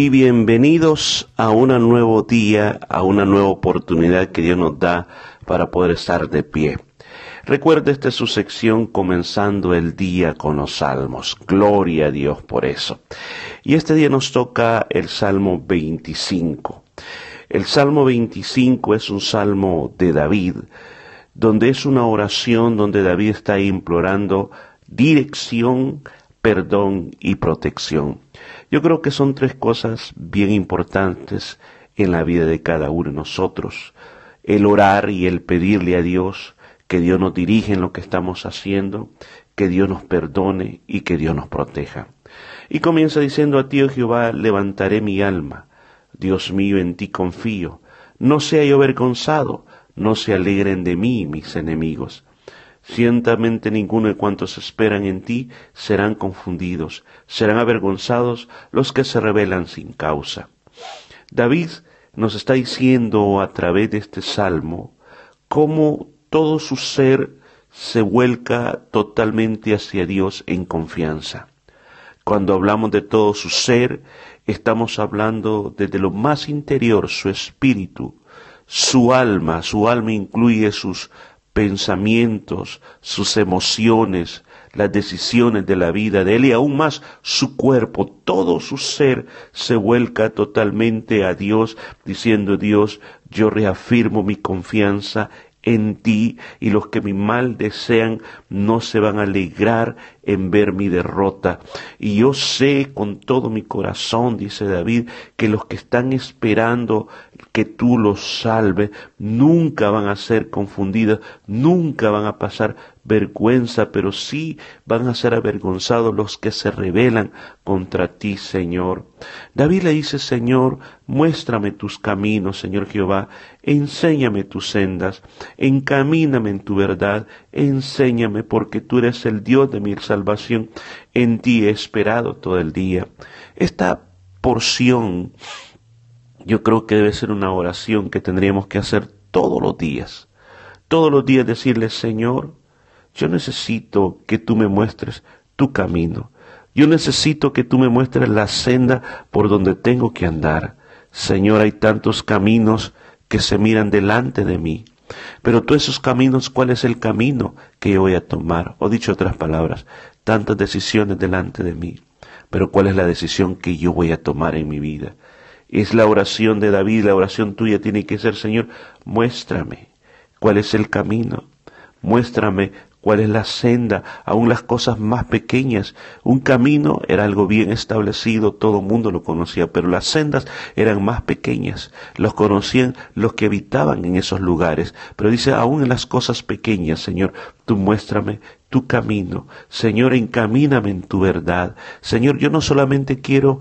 y bienvenidos a un nuevo día, a una nueva oportunidad que Dios nos da para poder estar de pie. Recuerde, esta es su sección comenzando el día con los salmos. Gloria a Dios por eso. Y este día nos toca el Salmo 25. El Salmo 25 es un salmo de David, donde es una oración donde David está implorando dirección, perdón y protección. Yo creo que son tres cosas bien importantes en la vida de cada uno de nosotros. El orar y el pedirle a Dios que Dios nos dirija en lo que estamos haciendo, que Dios nos perdone y que Dios nos proteja. Y comienza diciendo a ti, oh Jehová, levantaré mi alma. Dios mío, en ti confío. No sea yo avergonzado, no se alegren de mí mis enemigos. Ciertamente ninguno de cuantos esperan en ti serán confundidos, serán avergonzados los que se rebelan sin causa. David nos está diciendo a través de este salmo cómo todo su ser se vuelca totalmente hacia Dios en confianza. Cuando hablamos de todo su ser, estamos hablando desde lo más interior, su espíritu, su alma, su alma incluye sus pensamientos, sus emociones, las decisiones de la vida de él y aún más su cuerpo, todo su ser se vuelca totalmente a Dios, diciendo Dios, yo reafirmo mi confianza en ti y los que mi mal desean no se van a alegrar en ver mi derrota. Y yo sé con todo mi corazón, dice David, que los que están esperando que tú los salves nunca van a ser confundidos, nunca van a pasar vergüenza, pero sí van a ser avergonzados los que se rebelan contra ti, Señor. David le dice, Señor, muéstrame tus caminos, Señor Jehová, enséñame tus sendas, encamíname en tu verdad, enséñame porque tú eres el Dios de mi salvación, en ti he esperado todo el día. Esta porción yo creo que debe ser una oración que tendríamos que hacer todos los días. Todos los días decirle, Señor, yo necesito que tú me muestres tu camino. Yo necesito que tú me muestres la senda por donde tengo que andar. Señor, hay tantos caminos que se miran delante de mí. Pero tú esos caminos, ¿cuál es el camino que yo voy a tomar? O dicho otras palabras, tantas decisiones delante de mí. Pero ¿cuál es la decisión que yo voy a tomar en mi vida? Es la oración de David, la oración tuya tiene que ser, Señor, muéstrame cuál es el camino. Muéstrame cuál es la senda, aún las cosas más pequeñas. Un camino era algo bien establecido, todo el mundo lo conocía, pero las sendas eran más pequeñas. Los conocían los que habitaban en esos lugares. Pero dice, aún en las cosas pequeñas, Señor, tú muéstrame tu camino. Señor, encamíname en tu verdad. Señor, yo no solamente quiero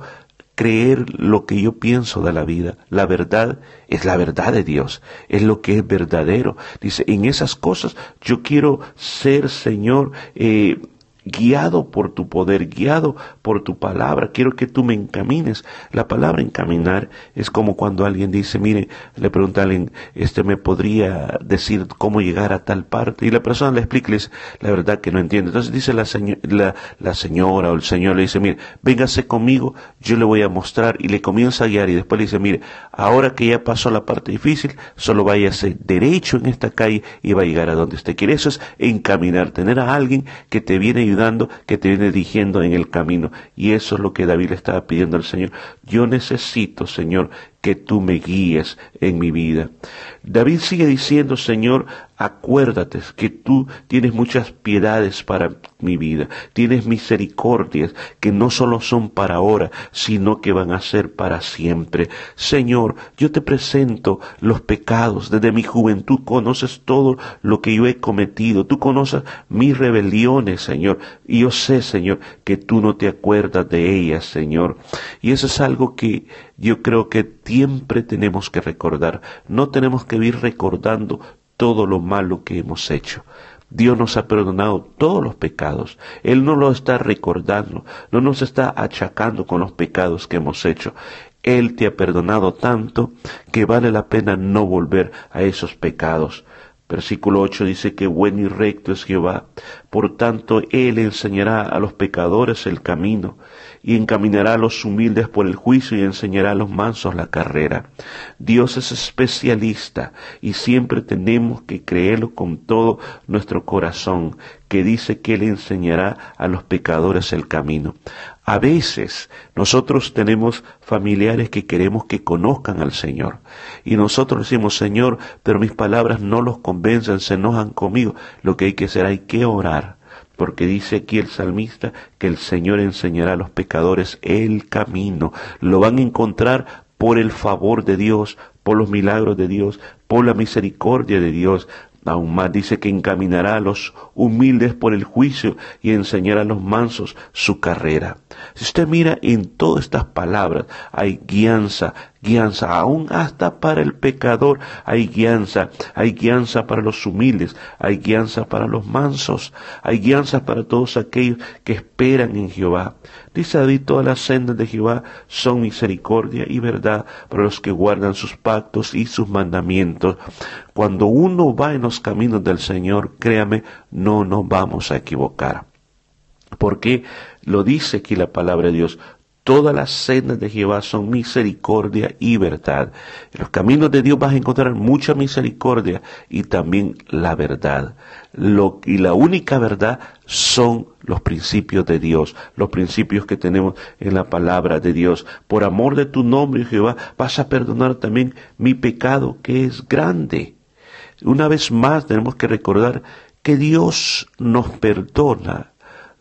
creer lo que yo pienso de la vida. La verdad es la verdad de Dios, es lo que es verdadero. Dice, en esas cosas yo quiero ser, Señor, eh, guiado por tu poder, guiado por tu palabra. Quiero que tú me encamines. La palabra encaminar es como cuando alguien dice, mire, le pregunta a alguien, este me podría decir cómo llegar a tal parte. Y la persona le explica, la verdad que no entiende. Entonces dice la señora o el señor, le dice, mire, véngase conmigo, yo le voy a mostrar. Y le comienza a guiar y después le dice, mire, ahora que ya pasó la parte difícil, solo váyase derecho en esta calle y va a llegar a donde usted quiere. Eso es encaminar, tener a alguien que te viene ayudando que te viene dirigiendo en el camino. Y eso es lo que David le estaba pidiendo al Señor. Yo necesito, Señor, que tú me guíes en mi vida. David sigue diciendo, Señor, acuérdate que tú tienes muchas piedades para mi vida, tienes misericordias que no solo son para ahora, sino que van a ser para siempre. Señor, yo te presento los pecados desde mi juventud, conoces todo lo que yo he cometido, tú conoces mis rebeliones, Señor, y yo sé, Señor, que tú no te acuerdas de ellas, Señor. Y eso es algo que yo creo que siempre tenemos que recordar. No tenemos que ir recordando todo lo malo que hemos hecho. Dios nos ha perdonado todos los pecados. Él no lo está recordando, no nos está achacando con los pecados que hemos hecho. Él te ha perdonado tanto que vale la pena no volver a esos pecados. Versículo 8 dice que bueno y recto es Jehová. Por tanto, Él enseñará a los pecadores el camino y encaminará a los humildes por el juicio y enseñará a los mansos la carrera. Dios es especialista y siempre tenemos que creerlo con todo nuestro corazón, que dice que Él enseñará a los pecadores el camino. A veces nosotros tenemos familiares que queremos que conozcan al Señor y nosotros decimos, Señor, pero mis palabras no los convencen, se enojan conmigo. Lo que hay que hacer, hay que orar, porque dice aquí el salmista que el Señor enseñará a los pecadores el camino. Lo van a encontrar por el favor de Dios, por los milagros de Dios, por la misericordia de Dios. Aún más dice que encaminará a los humildes por el juicio y enseñará a los mansos su carrera. Si usted mira en todas estas palabras, hay guianza, guianza, aún hasta para el pecador hay guianza, hay guianza para los humildes, hay guianza para los mansos, hay guianza para todos aquellos que esperan en Jehová. Dice David, todas las sendas de Jehová son misericordia y verdad para los que guardan sus pactos y sus mandamientos. Cuando uno va en los caminos del Señor, créame, no nos vamos a equivocar. Porque lo dice aquí la palabra de Dios. Todas las sendas de Jehová son misericordia y verdad. En los caminos de Dios vas a encontrar mucha misericordia y también la verdad. Lo, y la única verdad son los principios de Dios, los principios que tenemos en la palabra de Dios. Por amor de tu nombre, Jehová, vas a perdonar también mi pecado que es grande. Una vez más tenemos que recordar que Dios nos perdona,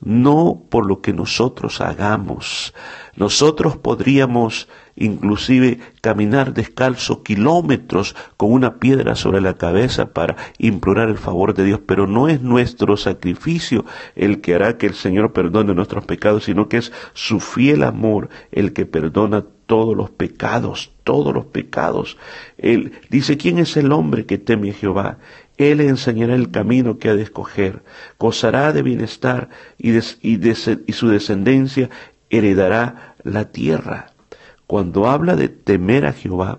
no por lo que nosotros hagamos. Nosotros podríamos inclusive caminar descalzo kilómetros con una piedra sobre la cabeza para implorar el favor de Dios, pero no es nuestro sacrificio el que hará que el Señor perdone nuestros pecados, sino que es su fiel amor el que perdona todos los pecados, todos los pecados. Él dice, ¿quién es el hombre que teme a Jehová? Él le enseñará el camino que ha de escoger, gozará de bienestar y, y su descendencia heredará la tierra. Cuando habla de temer a Jehová,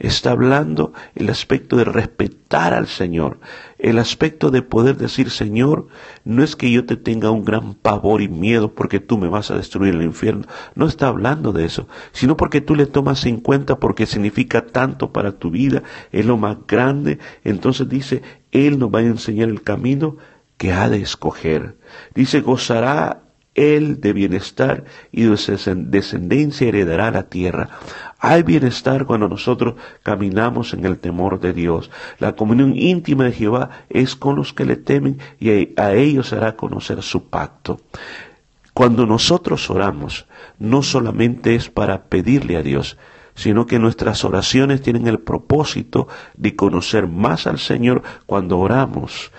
está hablando el aspecto de respetar al Señor, el aspecto de poder decir, Señor, no es que yo te tenga un gran pavor y miedo porque tú me vas a destruir el infierno, no está hablando de eso, sino porque tú le tomas en cuenta porque significa tanto para tu vida, es lo más grande, entonces dice, Él nos va a enseñar el camino que ha de escoger. Dice, gozará él de bienestar y de descendencia heredará la tierra. Hay bienestar cuando nosotros caminamos en el temor de Dios. La comunión íntima de Jehová es con los que le temen y a ellos hará conocer su pacto. Cuando nosotros oramos, no solamente es para pedirle a Dios, sino que nuestras oraciones tienen el propósito de conocer más al Señor cuando oramos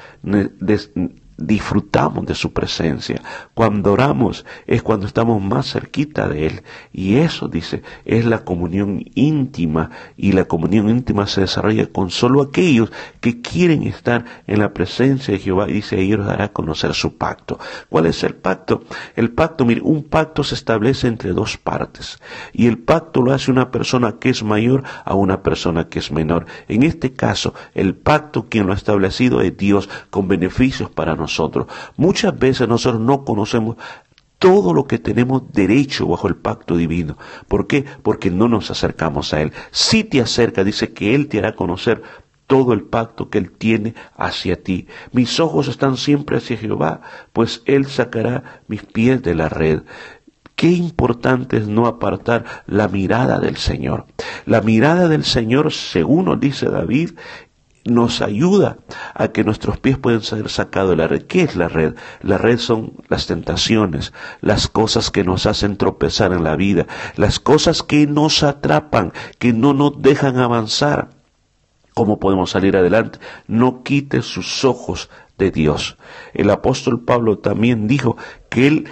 disfrutamos de su presencia. Cuando oramos es cuando estamos más cerquita de Él. Y eso, dice, es la comunión íntima. Y la comunión íntima se desarrolla con solo aquellos que quieren estar en la presencia de Jehová. Y dice, ellos dará a conocer su pacto. ¿Cuál es el pacto? El pacto, mire, un pacto se establece entre dos partes. Y el pacto lo hace una persona que es mayor a una persona que es menor. En este caso, el pacto quien lo ha establecido es Dios con beneficios para nosotros nosotros. Muchas veces nosotros no conocemos todo lo que tenemos derecho bajo el pacto divino. ¿Por qué? Porque no nos acercamos a Él. Si te acerca, dice que Él te hará conocer todo el pacto que Él tiene hacia ti. Mis ojos están siempre hacia Jehová, pues Él sacará mis pies de la red. Qué importante es no apartar la mirada del Señor. La mirada del Señor, según nos dice David, nos ayuda a que nuestros pies puedan ser sacados de la red. ¿Qué es la red? La red son las tentaciones, las cosas que nos hacen tropezar en la vida, las cosas que nos atrapan, que no nos dejan avanzar. ¿Cómo podemos salir adelante? No quite sus ojos de Dios. El apóstol Pablo también dijo que él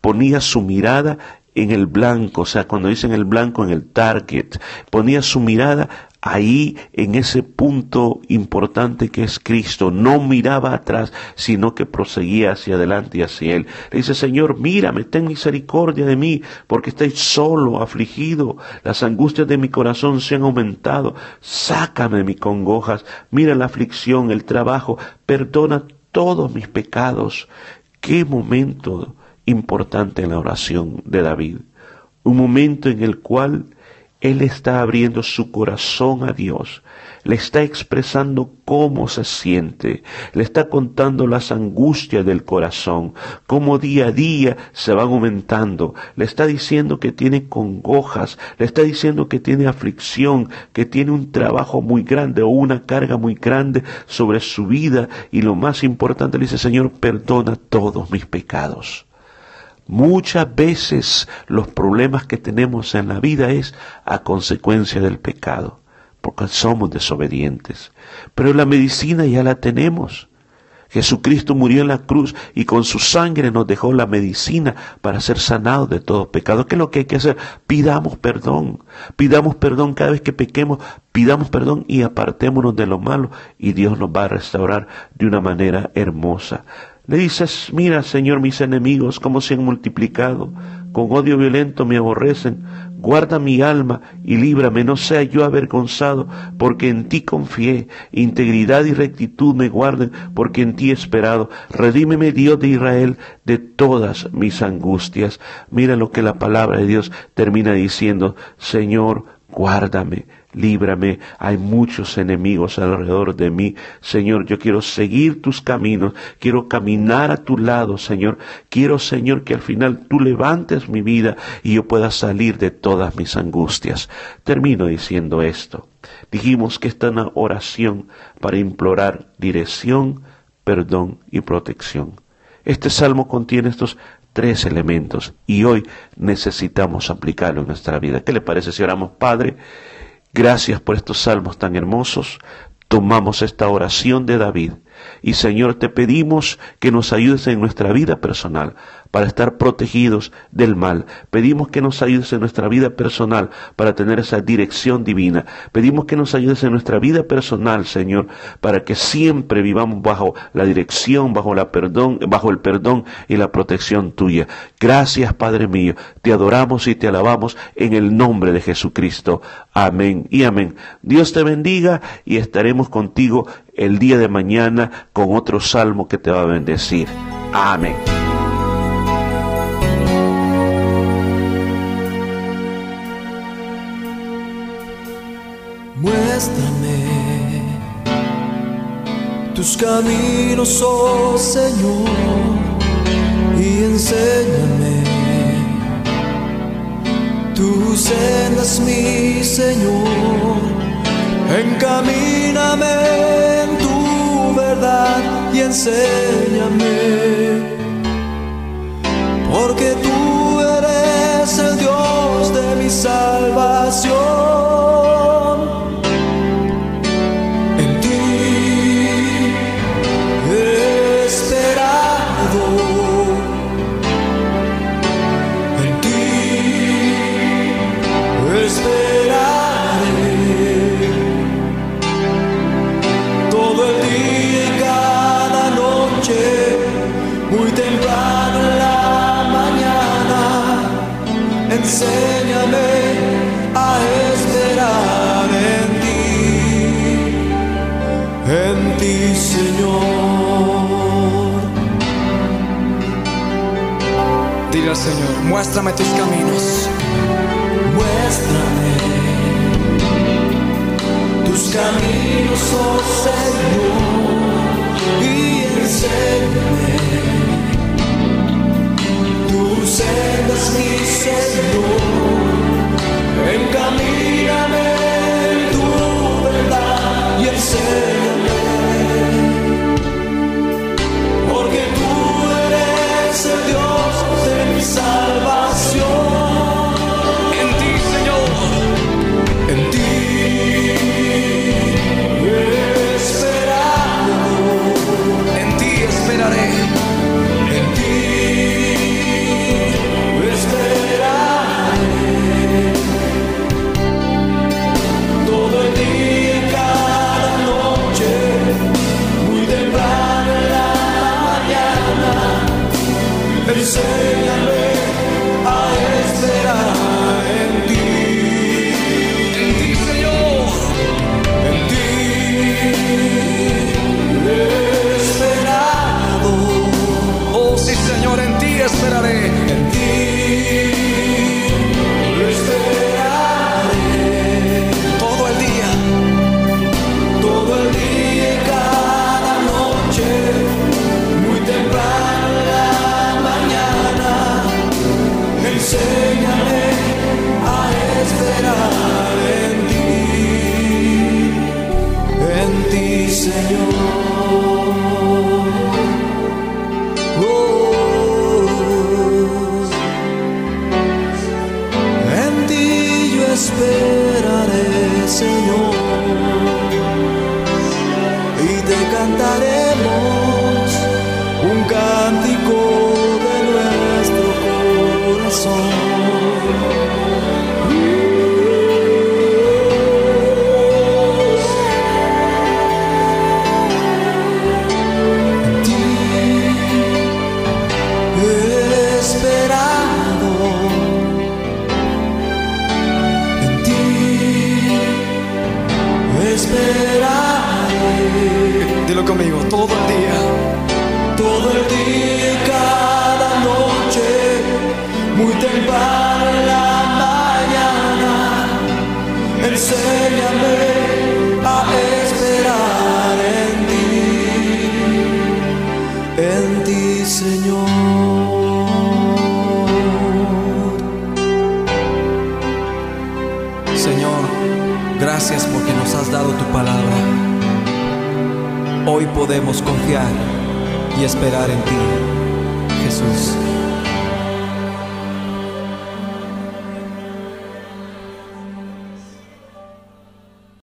ponía su mirada en el blanco, o sea, cuando dicen el blanco, en el target, ponía su mirada ahí en ese punto importante que es Cristo, no miraba atrás, sino que proseguía hacia adelante y hacia Él. Le dice, Señor, mírame, ten misericordia de mí, porque estoy solo, afligido, las angustias de mi corazón se han aumentado, sácame de mis congojas, mira la aflicción, el trabajo, perdona todos mis pecados. Qué momento importante en la oración de David. Un momento en el cual él está abriendo su corazón a Dios, le está expresando cómo se siente, le está contando las angustias del corazón, cómo día a día se van aumentando, le está diciendo que tiene congojas, le está diciendo que tiene aflicción, que tiene un trabajo muy grande o una carga muy grande sobre su vida. Y lo más importante le dice, Señor, perdona todos mis pecados. Muchas veces los problemas que tenemos en la vida es a consecuencia del pecado, porque somos desobedientes. Pero la medicina ya la tenemos. Jesucristo murió en la cruz y con su sangre nos dejó la medicina para ser sanados de todo pecado. ¿Qué es lo que hay que hacer? Pidamos perdón. Pidamos perdón cada vez que pequemos. Pidamos perdón y apartémonos de lo malo y Dios nos va a restaurar de una manera hermosa. Le dices, mira, Señor, mis enemigos, cómo se han multiplicado, con odio violento me aborrecen, guarda mi alma y líbrame, no sea yo avergonzado, porque en ti confié, integridad y rectitud me guarden, porque en ti he esperado, redímeme Dios de Israel de todas mis angustias. Mira lo que la palabra de Dios termina diciendo, Señor, guárdame, líbrame, hay muchos enemigos alrededor de mí. Señor, yo quiero seguir tus caminos, quiero caminar a tu lado, Señor. Quiero, Señor, que al final tú levantes mi vida y yo pueda salir de todas mis angustias. Termino diciendo esto. Dijimos que esta es una oración para implorar dirección, perdón y protección. Este salmo contiene estos tres elementos y hoy necesitamos aplicarlo en nuestra vida. ¿Qué le parece si oramos, Padre? Gracias por estos salmos tan hermosos. Tomamos esta oración de David y Señor te pedimos que nos ayudes en nuestra vida personal para estar protegidos del mal. Pedimos que nos ayudes en nuestra vida personal para tener esa dirección divina. Pedimos que nos ayudes en nuestra vida personal, Señor, para que siempre vivamos bajo la dirección, bajo la perdón, bajo el perdón y la protección tuya. Gracias, Padre mío. Te adoramos y te alabamos en el nombre de Jesucristo. Amén y amén. Dios te bendiga y estaremos contigo el día de mañana con otro salmo que te va a bendecir. Amén. Muéstrame tus caminos, oh Señor, y enséñame tus sendas, mi Señor. Encamíname en tu verdad y enséñame, porque tú eres el Dios de mi salvación. Señor, muéstrame tus caminos. Muéstrame tus caminos, oh Señor, y enséñame tus sendas, mi Señor. Encamíname Hallelujah. Enséñame a esperar en ti, en ti, Señor. Señor, gracias porque nos has dado tu palabra. Hoy podemos confiar y esperar en ti, Jesús.